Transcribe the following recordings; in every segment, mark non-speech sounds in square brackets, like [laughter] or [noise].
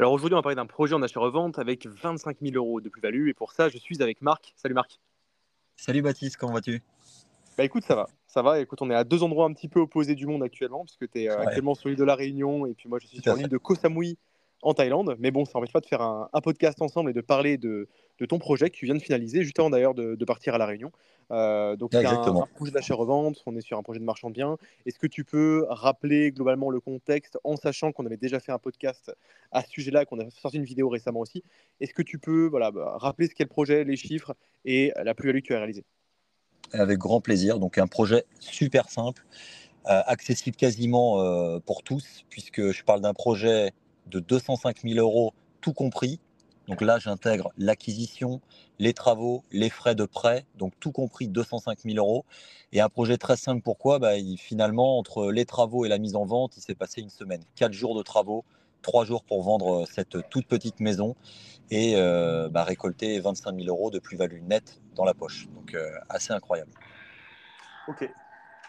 Alors aujourd'hui, on va parler d'un projet en achat-revente avec 25 000 euros de plus-value. Et pour ça, je suis avec Marc. Salut Marc. Salut Baptiste, comment vas-tu? Bah écoute, ça va. Ça va. Écoute, on est à deux endroits un petit peu opposés du monde actuellement, puisque tu es euh, actuellement sur l'île de la Réunion et puis moi, je suis sur l'île de Koh Samui en Thaïlande. Mais bon, ça n'empêche pas de faire un, podcast ensemble et de parler de, ton projet que tu viens de finaliser juste avant d'ailleurs de, partir à La Réunion. Euh, donc, c'est un, un, projet d'achat-revente, on est sur un projet de marchand de biens. Est-ce que tu peux rappeler globalement le contexte en sachant qu'on avait déjà fait un podcast à ce sujet-là, qu'on a sorti une vidéo récemment aussi Est-ce que tu peux voilà, bah, rappeler ce qu'est le projet, les chiffres et la plus-value que tu as réalisée? Avec grand plaisir. Donc, un projet super simple, euh, accessible quasiment euh, pour tous, puisque je parle d'un projet de 205 000 euros, tout compris. Donc là, j'intègre l'acquisition, les travaux, les frais de prêt, donc tout compris 205 000 euros. Et un projet très simple, pourquoi? Bah, Finalement, entre les travaux et la mise en vente, il s'est passé une semaine. Quatre jours de travaux, trois jours pour vendre cette toute petite maison et euh, bah, récolter 25 000 euros de plus-value nette dans la poche. Donc euh, assez incroyable. Ok.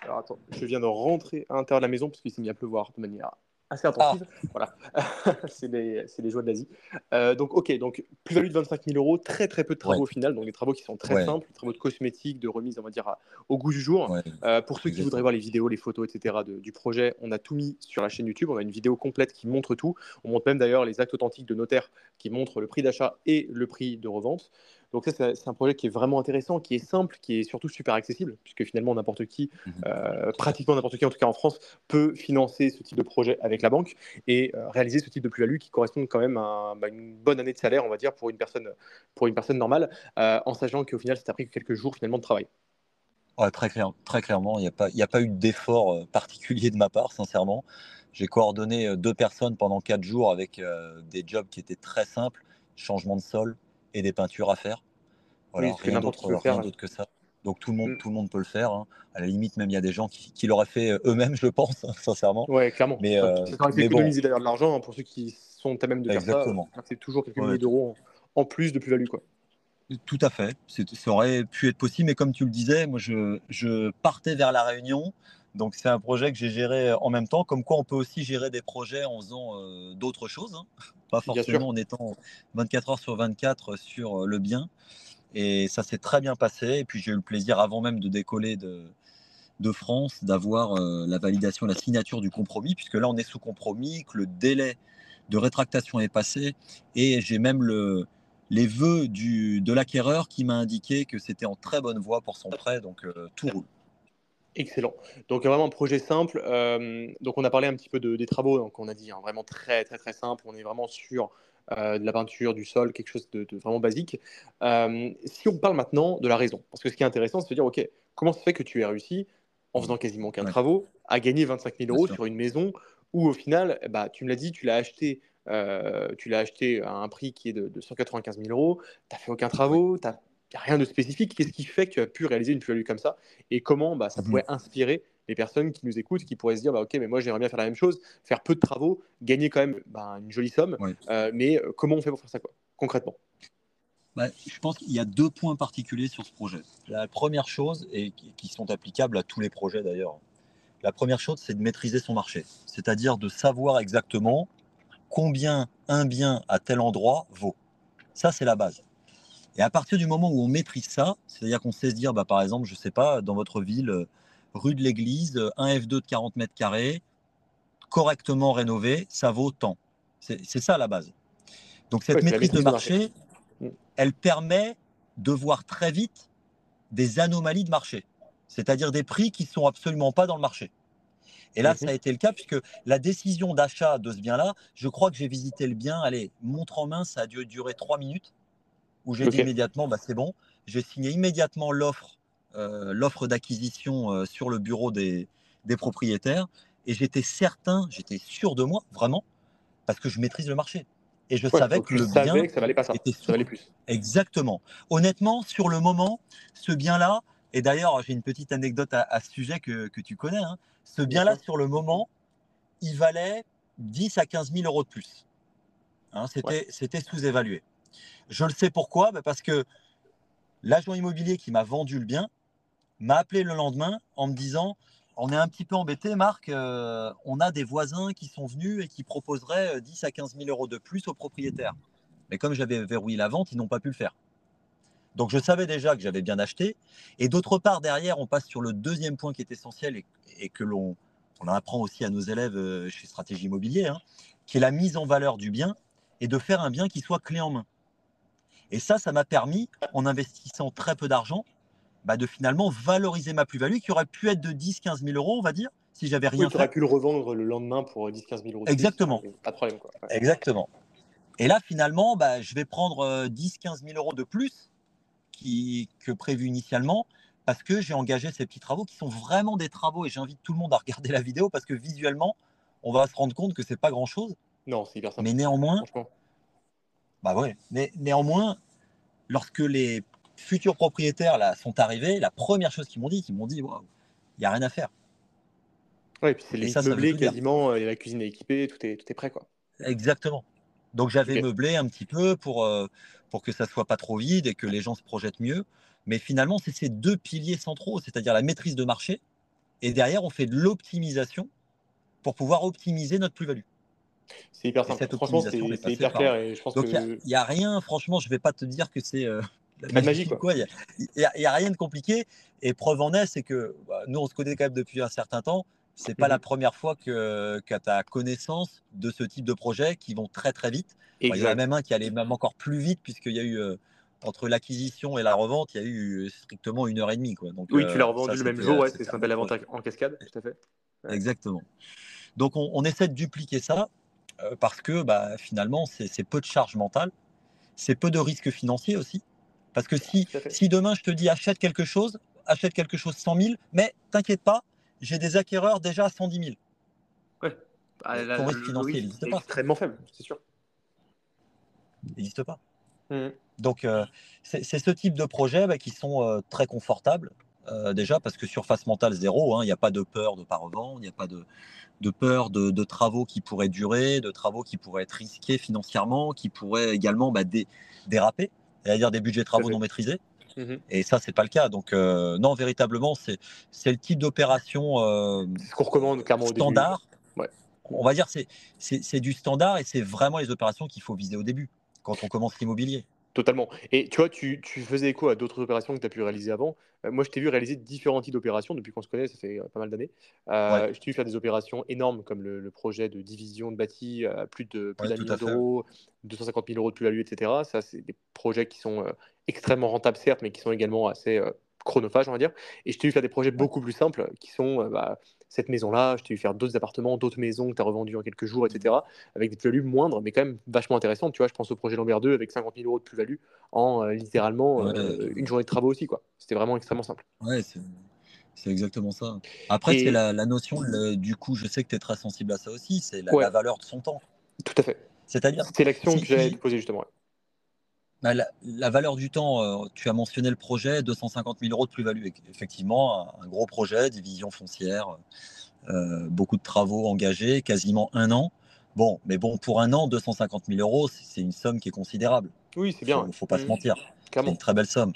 Alors attends, je viens de rentrer à l'intérieur de la maison parce qu'il s'est mis à pleuvoir de manière assez intensive. Ah. Voilà, [laughs] c'est les, les, joies de l'Asie. Euh, donc, ok, donc plus-value de 25 000 euros, très très peu de travaux au final, donc des travaux qui sont très simples, des travaux de cosmétiques, de remise, on va dire, au goût du jour. Euh, pour ceux qui voudraient voir les vidéos, les photos, etc. du projet, on a tout mis sur la chaîne YouTube. On a une vidéo complète qui montre tout. On montre même d'ailleurs les actes authentiques de notaire qui montrent le prix d'achat et le prix de revente. Donc ça, c'est un projet qui est vraiment intéressant, qui est simple, qui est surtout super accessible, puisque finalement n'importe qui, mhm. euh, pratiquement n'importe qui, en tout cas en France, peut financer ce type de projet avec la banque et euh, réaliser ce type de plus-value qui correspond quand même à bah, une bonne année de salaire, on va dire, pour une personne, pour une personne normale, euh, en sachant qu'au final, ça a pris quelques jours finalement de travail. très, clair, très clairement, il n'y a, pas, a pas eu d'effort particulier de ma part, sincèrement. J'ai coordonné deux personnes pendant quatre jours avec des jobs qui étaient très simples, changement de sol, et des peintures à faire. Voilà, rien d'autre que ça. Donc tout le monde, mm. tout le monde peut le faire. Hein. À la limite, même il y a des gens qui, qui l'auraient fait euh, eux-mêmes, je pense, hein, [laughs] sincèrement. Ouais, clairement. Mais, euh, économiser d'ailleurs de l'argent hein, pour ceux qui sont à même de faire ça. C'est toujours quelques milliers d'euros en, plus de plus-value, quoi. Tout à fait. Ça aurait pu être possible, mais comme tu le disais, moi je, je partais vers la Réunion. Donc c'est un projet que j'ai géré en même temps. Comme quoi, on peut aussi gérer des projets en faisant euh, d'autres choses. Hein [laughs] pas forcément en étant 24 heures sur 24 sur le bien. Et ça s'est très bien passé. Et puis j'ai eu le plaisir, avant même de décoller de, de France, d'avoir la validation, la signature du compromis, puisque là on est sous compromis, que le délai de rétractation est passé. Et j'ai même le, les vœux du, de l'acquéreur qui m'a indiqué que c'était en très bonne voie pour son prêt. Donc tout roule. Excellent. Donc vraiment un projet simple. Euh, donc on a parlé un petit peu de, des travaux, donc on a dit hein, vraiment très très très simple. On est vraiment sur euh, de la peinture, du sol, quelque chose de, vraiment basique. Euh, si on parle maintenant de la raison, parce que ce qui est intéressant, c'est de se dire, ok, comment ça fait que tu es réussi en faisant quasiment aucun travaux à gagner 25 000 euros sur une maison où au final, bah, tu me l'as dit, tu l'as acheté. tu l'as acheté à un prix qui est de, de 195 000 euros, tu n'as fait aucun travaux, tu n'y a rien de spécifique. Qu'est-ce qui fait que tu as pu réaliser une plus-value comme ça Et comment bah, ça mhm. pourrait inspirer les personnes qui nous écoutent, qui pourraient se dire bah, Ok, mais moi j'aimerais bien faire la même chose, faire peu de travaux, gagner quand même bah, une jolie somme. Euh, mais euh, comment on fait pour faire ça quoi, concrètement? Bah, je pense qu'il y a deux points particuliers sur ce projet. La première chose, et qui sont applicables à tous les projets d'ailleurs, la première chose, c'est de maîtriser son marché. C'est-à-dire de savoir exactement combien un bien à tel endroit vaut. Ça, c'est la base. Et à partir du moment où on maîtrise ça, c'est-à-dire qu'on sait se dire, bah, par exemple, je ne sais pas, dans votre ville, euh, rue de l'église, euh, un F2 de 40 mètres carrés, correctement rénové, ça vaut tant. C'est ça la base. Donc cette maîtrise de marché, mm. elle permet de voir très vite des anomalies de marché, c'est-à-dire des prix qui ne sont absolument pas dans le marché. Et là, ça a été le cas puisque la décision d'achat de ce bien-là, je crois que j'ai visité le bien, allez, montre en main, ça a dû durer trois minutes où j'ai dit immédiatement, bah, c'est bon. J'ai signé immédiatement l'offre, euh, l'offre d'acquisition euh, sur le bureau des, des propriétaires. Et j'étais certain, j'étais sûr de moi, vraiment, parce que je maîtrise le marché. Et je savais que le bien que ça valait pas ça. Était ça valait plus. Exactement. Honnêtement, sur le moment, ce bien-là, et d'ailleurs, j'ai une petite anecdote à, ce sujet que, que tu connais. Hein, ce bien-là, sur le moment, il valait 10 à 15 000 euros de plus. Hein, c'était sous-évalué. Je le sais pourquoi? Bah, Parce que l'agent immobilier qui m'a vendu le bien m'a appelé le lendemain en me disant on est un petit peu embêté, Marc. Euh, on a des voisins qui sont venus et qui proposeraient 10 à 15 000 euros de plus aux propriétaires. Mais comme j'avais verrouillé la vente, ils n'ont pas pu le faire. Donc je savais déjà que j'avais bien acheté. Et d'autre part, derrière, on passe sur le deuxième point qui est essentiel et, que l'on on apprend aussi à nos élèves chez Stratégie Immobilier, hein, qui est la mise en valeur du bien et de faire un bien qui soit clé en main. Et ça, ça m'a permis, en investissant très peu d'argent, bah, de finalement valoriser ma plus-value qui aurait pu être de 10-15 000 euros, on va dire, si j'avais rien oui, tu aurais pu le revendre le lendemain pour 10-15 000 euros. Exactement. pas de problème. Quoi. Exactement. Et là, finalement, bah, je vais prendre 10-15 euh, 000 euros de plus qui, que prévu initialement parce que j'ai engagé ces petits travaux qui sont vraiment des travaux et j'invite tout le monde à regarder la vidéo parce que visuellement, on va se rendre compte que c'est pas grand-chose. Non, c'est hyper simple. Mais néanmoins, bah ouais, mais néanmoins, lorsque les futurs propriétaires là, sont arrivés, la première chose qu'ils m'ont dit, ils m'ont dit, il n'y a rien à faire. Oui, puis c'est les meublé quasiment, et la cuisine est équipée, tout est, tout est prêt. quoi. Exactement. Donc j'avais meublé un petit peu pour, euh, pour que ça soit pas trop vide et que les gens se projettent mieux. Mais finalement, c'est ces deux piliers centraux, c'est-à-dire la maîtrise de marché, et derrière, on fait de l'optimisation pour pouvoir optimiser notre plus-value. C'est hyper simple. Franchement, c'est hyper clair. Et je pense Donc, il n'y a, rien, franchement, je ne vais pas te dire que c'est euh, la magie. quoi. Il n'y a, rien de compliqué. Et preuve en est, c'est que bah, nous, on se connaît quand même depuis un certain temps. C'est pas mhm. la première fois que, que tu as connaissance de ce type de projets qui vont très très vite. il y en a même un qui allait même encore plus vite, puisqu'il y a eu, euh, entre l'acquisition et la revente, il y a eu strictement une heure et demie. Quoi. Donc, oui, tu l'as euh, revendu le même jour, ouais, c'est un bel avantage en cascade, tout à fait. Exactement. Donc on, on, essaie de dupliquer ça. Euh, parce que bah, finalement, c'est peu de charge mentale, c'est peu de risques financiers aussi. Parce que si, si demain je te dis achète quelque chose, achète quelque chose 100 000, mais t'inquiète pas, j'ai des acquéreurs déjà à 110 000. Ouais. Bah, Ton risque financier n'existe pas. extrêmement faible, c'est sûr. Il n'existe pas. Mmh. Donc, euh, c'est ce type de projets bah, qui sont euh, très confortables, déjà, parce que surface mentale zéro, hein, il n'y a pas de peur de ne pas revendre, il n'y a pas de, de peur de, travaux qui pourraient durer, de travaux qui pourraient être risqués financièrement, qui pourraient également bah, déraper, c'est-à-dire des budgets de travaux non maîtrisés. Mmh Et ça, c'est pas le cas. Donc, euh, non, véritablement, c'est le type d'opération euh, qu'on recommande standard. On va dire c'est du standard et c'est vraiment les opérations qu'il faut viser au début quand on commence l'immobilier. Totalement. Et tu vois, tu, tu faisais écho à d'autres opérations que tu as pu réaliser avant. Euh, moi, je t'ai vu réaliser différents types d'opérations depuis qu'on se connaît, ça fait euh, pas mal d'années. Euh, Je t'ai vu faire des opérations énormes comme le, projet de division de bâti à plus de plus d'un million d'euros, 250 000 euros de plus-value, etc. Ça, c'est des projets qui sont extrêmement rentables, certes, mais qui sont également assez chronophages, on va dire. Et je t'ai vu faire des projets beaucoup plus simples qui sont bah, cette maison-là, je t'ai vu faire d'autres appartements, d'autres maisons que tu as revendues en quelques jours, etc. Avec des plus-values moindres, mais quand même vachement intéressantes. Tu vois, je pense au projet Lambert 2 avec 50 000 euros de plus-value en euh, littéralement euh, une journée de travaux aussi. quoi. C'était vraiment extrêmement simple. Ouais, c'est exactement ça. Après, c'est la, notion, du coup, je sais que tu es très sensible à ça aussi, c'est la, valeur de son temps. Tout à fait. C'est-à-dire. C'est l'action que j'allais te poser justement. Bah, la, valeur du temps, euh, tu as mentionné le projet, 250 000 euros de plus-value. Effectivement, un, gros projet, division foncière, euh, beaucoup de travaux engagés, quasiment un an. Bon, mais bon, pour un an, 250 000 euros, c'est une somme qui est considérable. Oui, c'est bien. Il ne faut pas se mentir. C'est une très belle somme.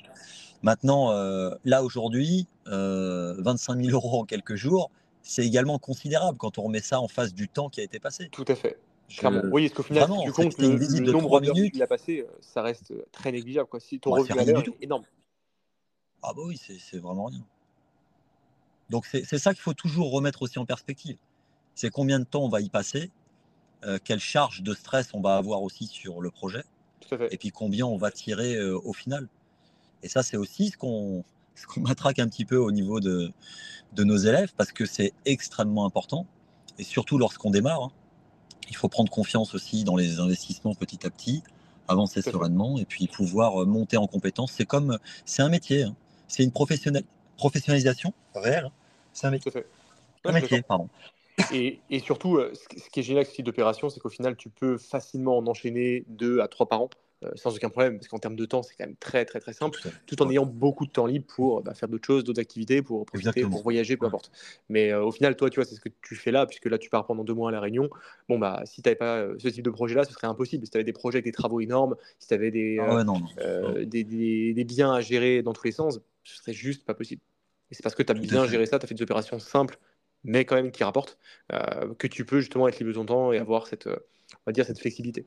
Maintenant, euh, là aujourd'hui, 25 000 euros en quelques jours, c'est également considérable quand on remet ça en face du temps qui a été passé. Tout à fait. Oui, est-ce qu'au final, si tu comptes le, le nombre d'heures qu'il a passé, euh, ça reste euh, très négligeable. Quoi. Si ton revenu à l'heure est énorme. Ah bah oui, c'est vraiment rien. Donc c'est ça qu'il faut toujours remettre aussi en perspective. C'est combien de temps on va y passer, euh, quelle charge de stress on va avoir aussi sur le projet, et puis combien on va tirer au final. Et ça, c'est aussi ce qu'on qu matraque un petit peu au niveau de, de nos élèves, parce que c'est extrêmement important, et surtout lorsqu'on démarre. Hein. Il faut prendre confiance aussi dans les investissements petit à petit, avancer sereinement et puis pouvoir euh, monter en compétences. C'est comme, c'est un métier, hein. c'est une professionnalisation réelle. Hein. C'est un métier. un métier, pardon. Et, et, surtout, euh, ce qui est génial avec ce type d'opération, c'est qu'au final, tu peux facilement en enchaîner deux à trois par an. Euh, sans aucun problème, parce qu'en termes de temps, c'est quand même très très très simple, tout en ayant beaucoup de temps libre pour bah, faire d'autres choses, d'autres activités, pour profiter, pour voyager, peu importe. Mais euh, au final, toi, tu vois, c'est ce que tu fais là, puisque là, tu pars pendant deux mois à La Réunion. Bon, bah, si tu n'avais pas euh, ce type de projet-là, ce serait impossible. Si tu avais des projets avec des travaux énormes, si tu avais des, ah des, des, des, biens à gérer dans tous les sens, ce serait juste pas possible. Et c'est parce que tu as bien géré ça, tu as fait des opérations simples, mais quand même qui rapporte, que tu peux justement être libre de ton temps et avoir cette, on va dire, cette flexibilité.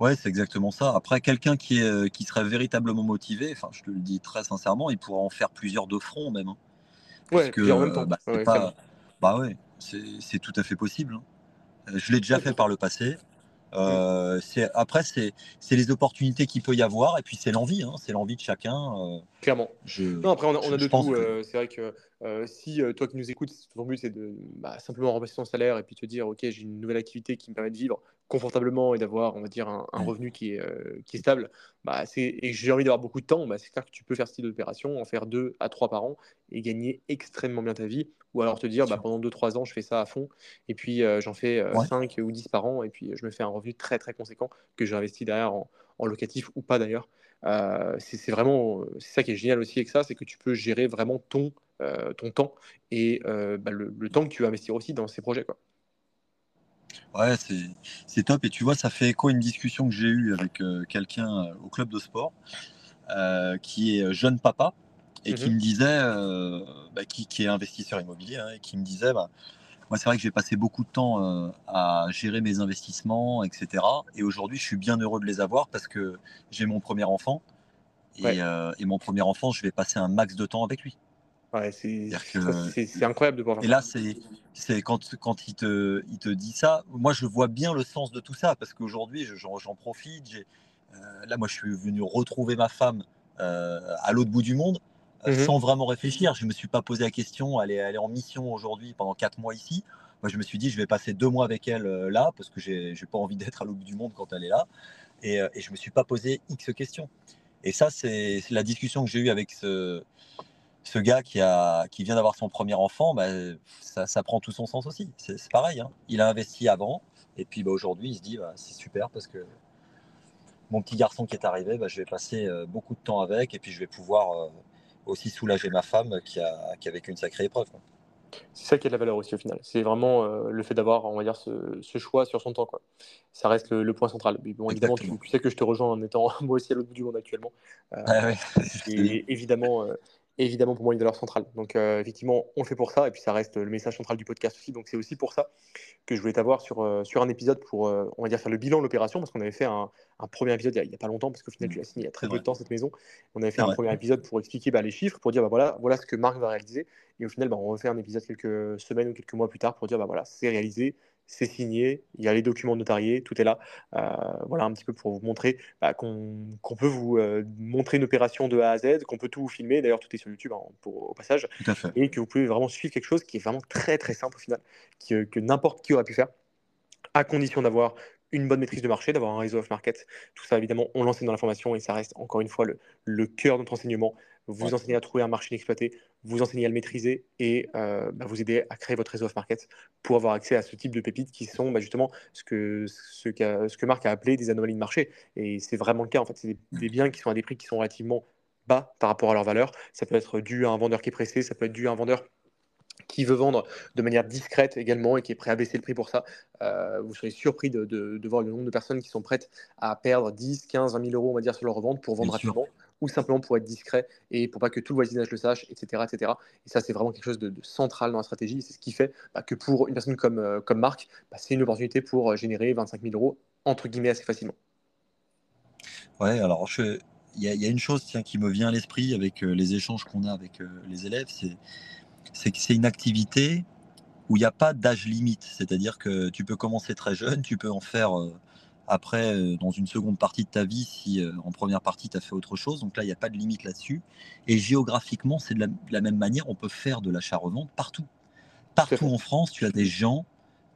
Ouais, c'est exactement ça. Après, quelqu'un qui, est, qui serait véritablement motivé, enfin, je te le dis très sincèrement, il pourra en faire plusieurs de front même. Hein. Ouais, que, en même temps. Bah, bah, ouais, c'est tout à fait possible. Hein. Je l'ai déjà fait par le passé. Euh, après, c'est les opportunités qu'il peut y avoir, et puis c'est l'envie, hein, c'est l'envie de chacun. Euh, Clairement. non, après, on a, de tout. Euh, c'est vrai que si toi qui nous écoutes, ton but c'est de bah, simplement remplacer ton salaire et puis te dire, ok, j'ai une nouvelle activité qui me permet de vivre confortablement et d'avoir, on va dire, un, revenu qui est, qui est stable, bah, et j'ai envie d'avoir beaucoup de temps, bah, c'est clair que tu peux faire ce type d'opération, en faire deux à trois par an et gagner extrêmement bien ta vie. Ou alors te dire, bah, pendant 2-3 ans, je fais ça à fond, et puis j'en fais 5 ou 10 par an, et puis je me fais un revenu très très conséquent que j'ai investi derrière en, locatif ou pas d'ailleurs. c'est vraiment c'est ça qui est génial aussi avec ça, c'est que tu peux gérer vraiment ton, ton temps et bah, le, le, temps que tu vas investir aussi dans ces projets. Quoi. Ouais, c'est top. Et tu vois, ça fait écho à une discussion que j'ai eue avec euh, quelqu'un euh, au club de sport euh, qui est jeune papa et qui mmh me disait, bah, qui, est investisseur immobilier, hein, et qui me disait, bah, moi c'est vrai que j'ai passé beaucoup de temps à gérer mes investissements, etc. Et aujourd'hui, je suis bien heureux de les avoir parce que j'ai mon premier enfant. Et, et, mon premier enfant, je vais passer un max de temps avec lui c'est incroyable de voir. Et là, c'est quand, quand il, te, il te dit ça, moi je vois bien le sens de tout ça parce qu'aujourd'hui, j'en profite. Euh, là, moi, je suis venu retrouver ma femme euh, à l'autre bout du monde euh, mmh sans vraiment réfléchir. Je ne me suis pas posé la question. Elle est, elle est en mission aujourd'hui pendant quatre mois ici. Moi, je me suis dit, je vais passer deux mois avec elle là parce que j'ai n'ai pas envie d'être à l'autre bout du monde quand elle est là. Et, et je ne me suis pas posé X questions. Et ça, c'est la discussion que j'ai eue avec ce, ce gars qui, a, qui vient d'avoir son premier enfant, bah, ça, prend tout son sens aussi. C'est pareil. Hein. Il a investi avant, et puis bah, aujourd'hui, il se dit bah, c'est super parce que mon petit garçon qui est arrivé, bah, je vais passer euh, beaucoup de temps avec, et puis je vais pouvoir euh, aussi soulager ma femme qui a, qui a vécu une sacrée épreuve. C'est ça qui a de la valeur aussi au final. C'est vraiment euh, le fait d'avoir, on va dire, ce, choix sur son temps. Quoi. Ça reste le, point central. bon, évidemment, tu, sais que je te rejoins en étant [laughs] moi aussi à l'autre bout du monde actuellement. Ah et évidemment, évidemment pour moi une valeur centrale. Donc euh, effectivement, on le fait pour ça, et puis ça reste le message central du podcast aussi. Donc c'est aussi pour ça que je voulais t'avoir sur, euh, sur un épisode pour, euh, on va dire, faire le bilan de l'opération, parce qu'on avait fait un, premier épisode il n'y a, pas longtemps, parce qu'au final tu l'as signé il y a très peu de temps cette maison. On avait fait un premier épisode pour expliquer bah, les chiffres, pour dire bah, voilà, voilà ce que Marc va réaliser, et au final bah, on refait un épisode quelques semaines ou quelques mois plus tard pour dire bah voilà, c'est réalisé, c'est signé, il y a les documents notariés, tout est là. Euh, voilà un petit peu pour vous montrer bah, qu'on peut vous euh, montrer une opération de A à Z, qu'on peut tout vous filmer. D'ailleurs, tout est sur YouTube hein, pour, au passage. Et que vous pouvez vraiment suivre quelque chose qui est vraiment très très simple au final, que n'importe qui aurait pu faire, à condition d'avoir une bonne maîtrise de marché, d'avoir un réseau off-market. Tout ça, évidemment, on l'enseigne dans la formation et ça reste encore une fois le, le cœur de notre enseignement. Vous enseignez à trouver un marché inexploité, vous enseignez à le maîtriser et euh, bah, vous aider à créer votre réseau off-market pour avoir accès à ce type de pépites qui sont bah, justement ce que, ce, ce que Marc a appelé des anomalies de marché. Et c'est vraiment le cas. En fait, c'est des, biens qui sont à des prix qui sont relativement bas par rapport à leur valeur. Ça peut être dû à un vendeur qui est pressé, ça peut être dû à un vendeur qui veut vendre de manière discrète également et qui est prêt à baisser le prix pour ça. Euh, vous serez surpris de, de, voir le nombre de personnes qui sont prêtes à perdre 10, 15, 20 000 euros, on va dire, sur leur revente pour vendre rapidement ou simplement pour être discret et pour pas que tout le voisinage le sache, etc. etc. Et ça, c'est vraiment quelque chose de, central dans la stratégie. C'est ce qui fait bah, que pour une personne comme, euh, comme Marc, bah, c'est une opportunité pour euh, générer 25 000 euros, entre guillemets, assez facilement. Ouais, alors il y, a une chose tiens, qui me vient à l'esprit avec euh, les échanges qu'on a avec les élèves, c'est que c'est une activité où il n'y a pas d'âge limite. C'est-à-dire que tu peux commencer très jeune, tu peux en faire après, euh, dans une seconde partie de ta vie, si euh, en première partie, tu as fait autre chose. Donc là, il n'y a pas de limite là-dessus. Et géographiquement, c'est de, la même manière, on peut faire de l'achat-revente partout. Partout en France, tu as des gens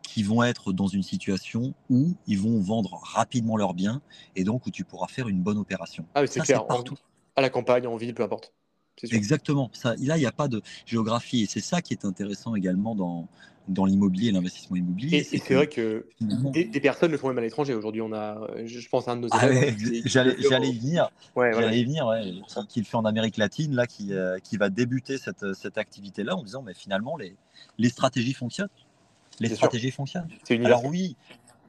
qui vont être dans une situation où ils vont vendre rapidement leurs biens et donc où tu pourras faire une bonne opération. Ah oui, c'est clair. Partout. À la campagne, en ville, peu importe. Exactement. Ça, là, il n'y a pas de géographie. Et c'est ça qui est intéressant également dans, dans l'immobilier, l'investissement immobilier. Et, c'est vrai que des, personnes le font même à l'étranger. Aujourd'hui, on a, je pense à un de nos ah J'allais y venir. Ouais, J'allais y venir. Qui le fait en Amérique latine, là, qui, euh, qui va débuter cette, cette activité-là en disant, mais finalement, les, les stratégies fonctionnent. Les stratégies fonctionnent. Alors oui,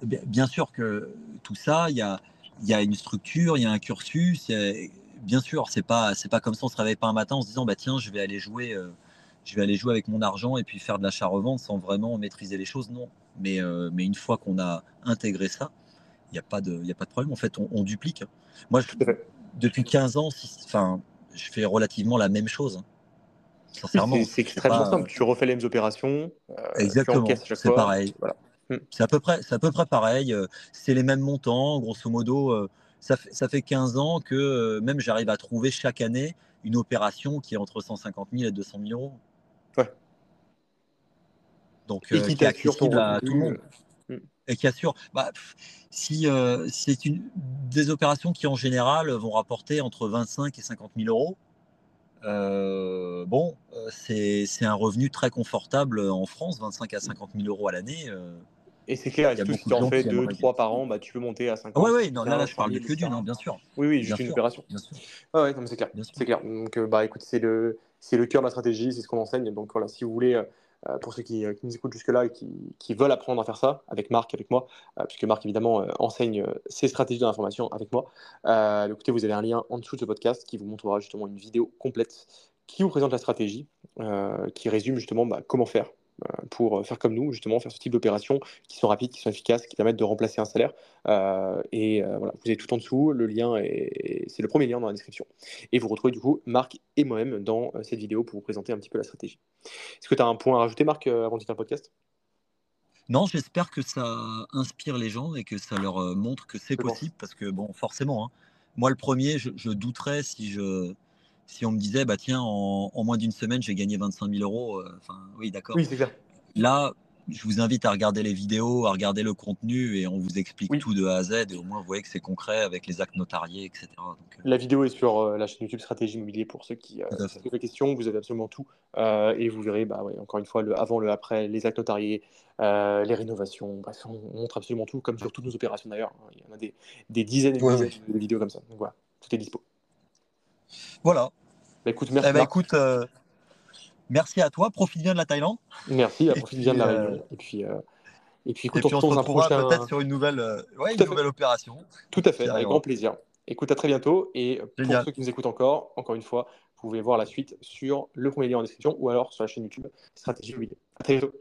bien sûr que tout ça, il y a, y a une structure, il y a un cursus. Bien sûr, c'est pas, c'est pas comme ça, on se réveille pas un matin en se disant, bah tiens, je vais aller jouer. Euh, je vais aller jouer avec mon argent et puis faire de l'achat-revente sans vraiment maîtriser les choses. Non. Mais, euh, mais une fois qu'on a intégré ça, il n'y a, pas de, a pas de problème. En fait, on, duplique. Moi, depuis 15 ans, enfin, je fais relativement la même chose. Sincèrement. C'est extrêmement simple. Tu refais les mêmes opérations. Euh, Exactement. C'est pareil. Hmm. C'est à, peu près, à peu près pareil. C'est les mêmes montants. Grosso modo, ça, fait, ça fait 15 ans que même j'arrive à trouver chaque année une opération qui est entre 150 000 et 200 000 euros. Ouais. Donc, et qui, est accessible à tout le monde. Hmm. Et qui assure. Bah, si euh, c'est une des opérations qui en général vont rapporter entre 25 et 50 000 euros, euh, bon, euh, c'est un revenu très confortable en France, 25 à 50 000 euros à l'année. Et c'est clair, si tu en fais 2, 3 par an, bah, tu peux monter à 50 Oui, oui, non, là, je parle de que d'une, hein, bien sûr. Oui, oui, juste une opération. Bien sûr. Ah ouais, c'est clair. C'est clair. Donc, bah, écoute, c'est le, le cœur de la stratégie, c'est ce qu'on enseigne. Donc, voilà, si vous voulez euh, pour ceux qui, nous écoutent jusque-là et qui, veulent apprendre à faire ça avec Marc, avec moi, euh, puisque Marc évidemment euh, enseigne ses stratégies d'information avec moi. écoutez, vous avez un lien en dessous de ce podcast qui vous montrera justement une vidéo complète qui vous présente la stratégie, qui résume justement bah, comment faire euh, pour faire comme nous, justement, faire ce type d'opérations qui sont rapides, qui sont efficaces, qui permettent de remplacer un salaire. Euh, et euh, voilà, vous avez tout en dessous, le lien, c'est le premier lien dans la description. Et vous retrouvez du coup Marc et moi-même dans cette vidéo pour vous présenter un petit peu la stratégie. Est-ce que tu as un point à rajouter, Marc, avant de quitter le podcast? Non, j'espère que ça inspire les gens et que ça leur montre que c'est possible, parce que bon, forcément, hein, moi le premier, je, je douterais si je, si on me disait, bah tiens, en, moins d'une semaine, j'ai gagné 25 000 euros, euh, enfin, oui, d'accord. Oui, c'est clair. Là, je vous invite à regarder les vidéos, à regarder le contenu et on vous explique tout de A à Z et au moins vous voyez que c'est concret avec les actes notariés, etc. Euh, la vidéo est sur euh, la chaîne YouTube Stratégie Immobilier pour ceux qui euh, posent des questions. Vous avez absolument tout et vous verrez, bah, encore une fois, le avant, le après, les actes notariés, les rénovations. Bref, on, montre absolument tout, comme sur toutes nos opérations d'ailleurs. Il y en a des, dizaines et des dizaines de vidéos comme ça. Donc voilà, tout est dispo. Voilà. Bah, écoute, merci. Eh ben, écoute, euh, merci à toi. Profite bien de la Thaïlande. Merci, profite bien de la euh, Réunion. Et puis, euh, et puis, écoute, on, se retrouvera peut-être sur une nouvelle, ouais, une nouvelle opération. Tout à fait, avec grand plaisir. Écoute, à très bientôt. Et pour ceux qui nous écoutent encore, encore une fois, vous pouvez voir la suite sur le premier lien en description ou alors sur la chaîne YouTube Stratégie Vidéo. À très bientôt.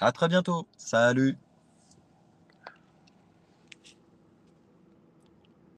À très bientôt. Salut.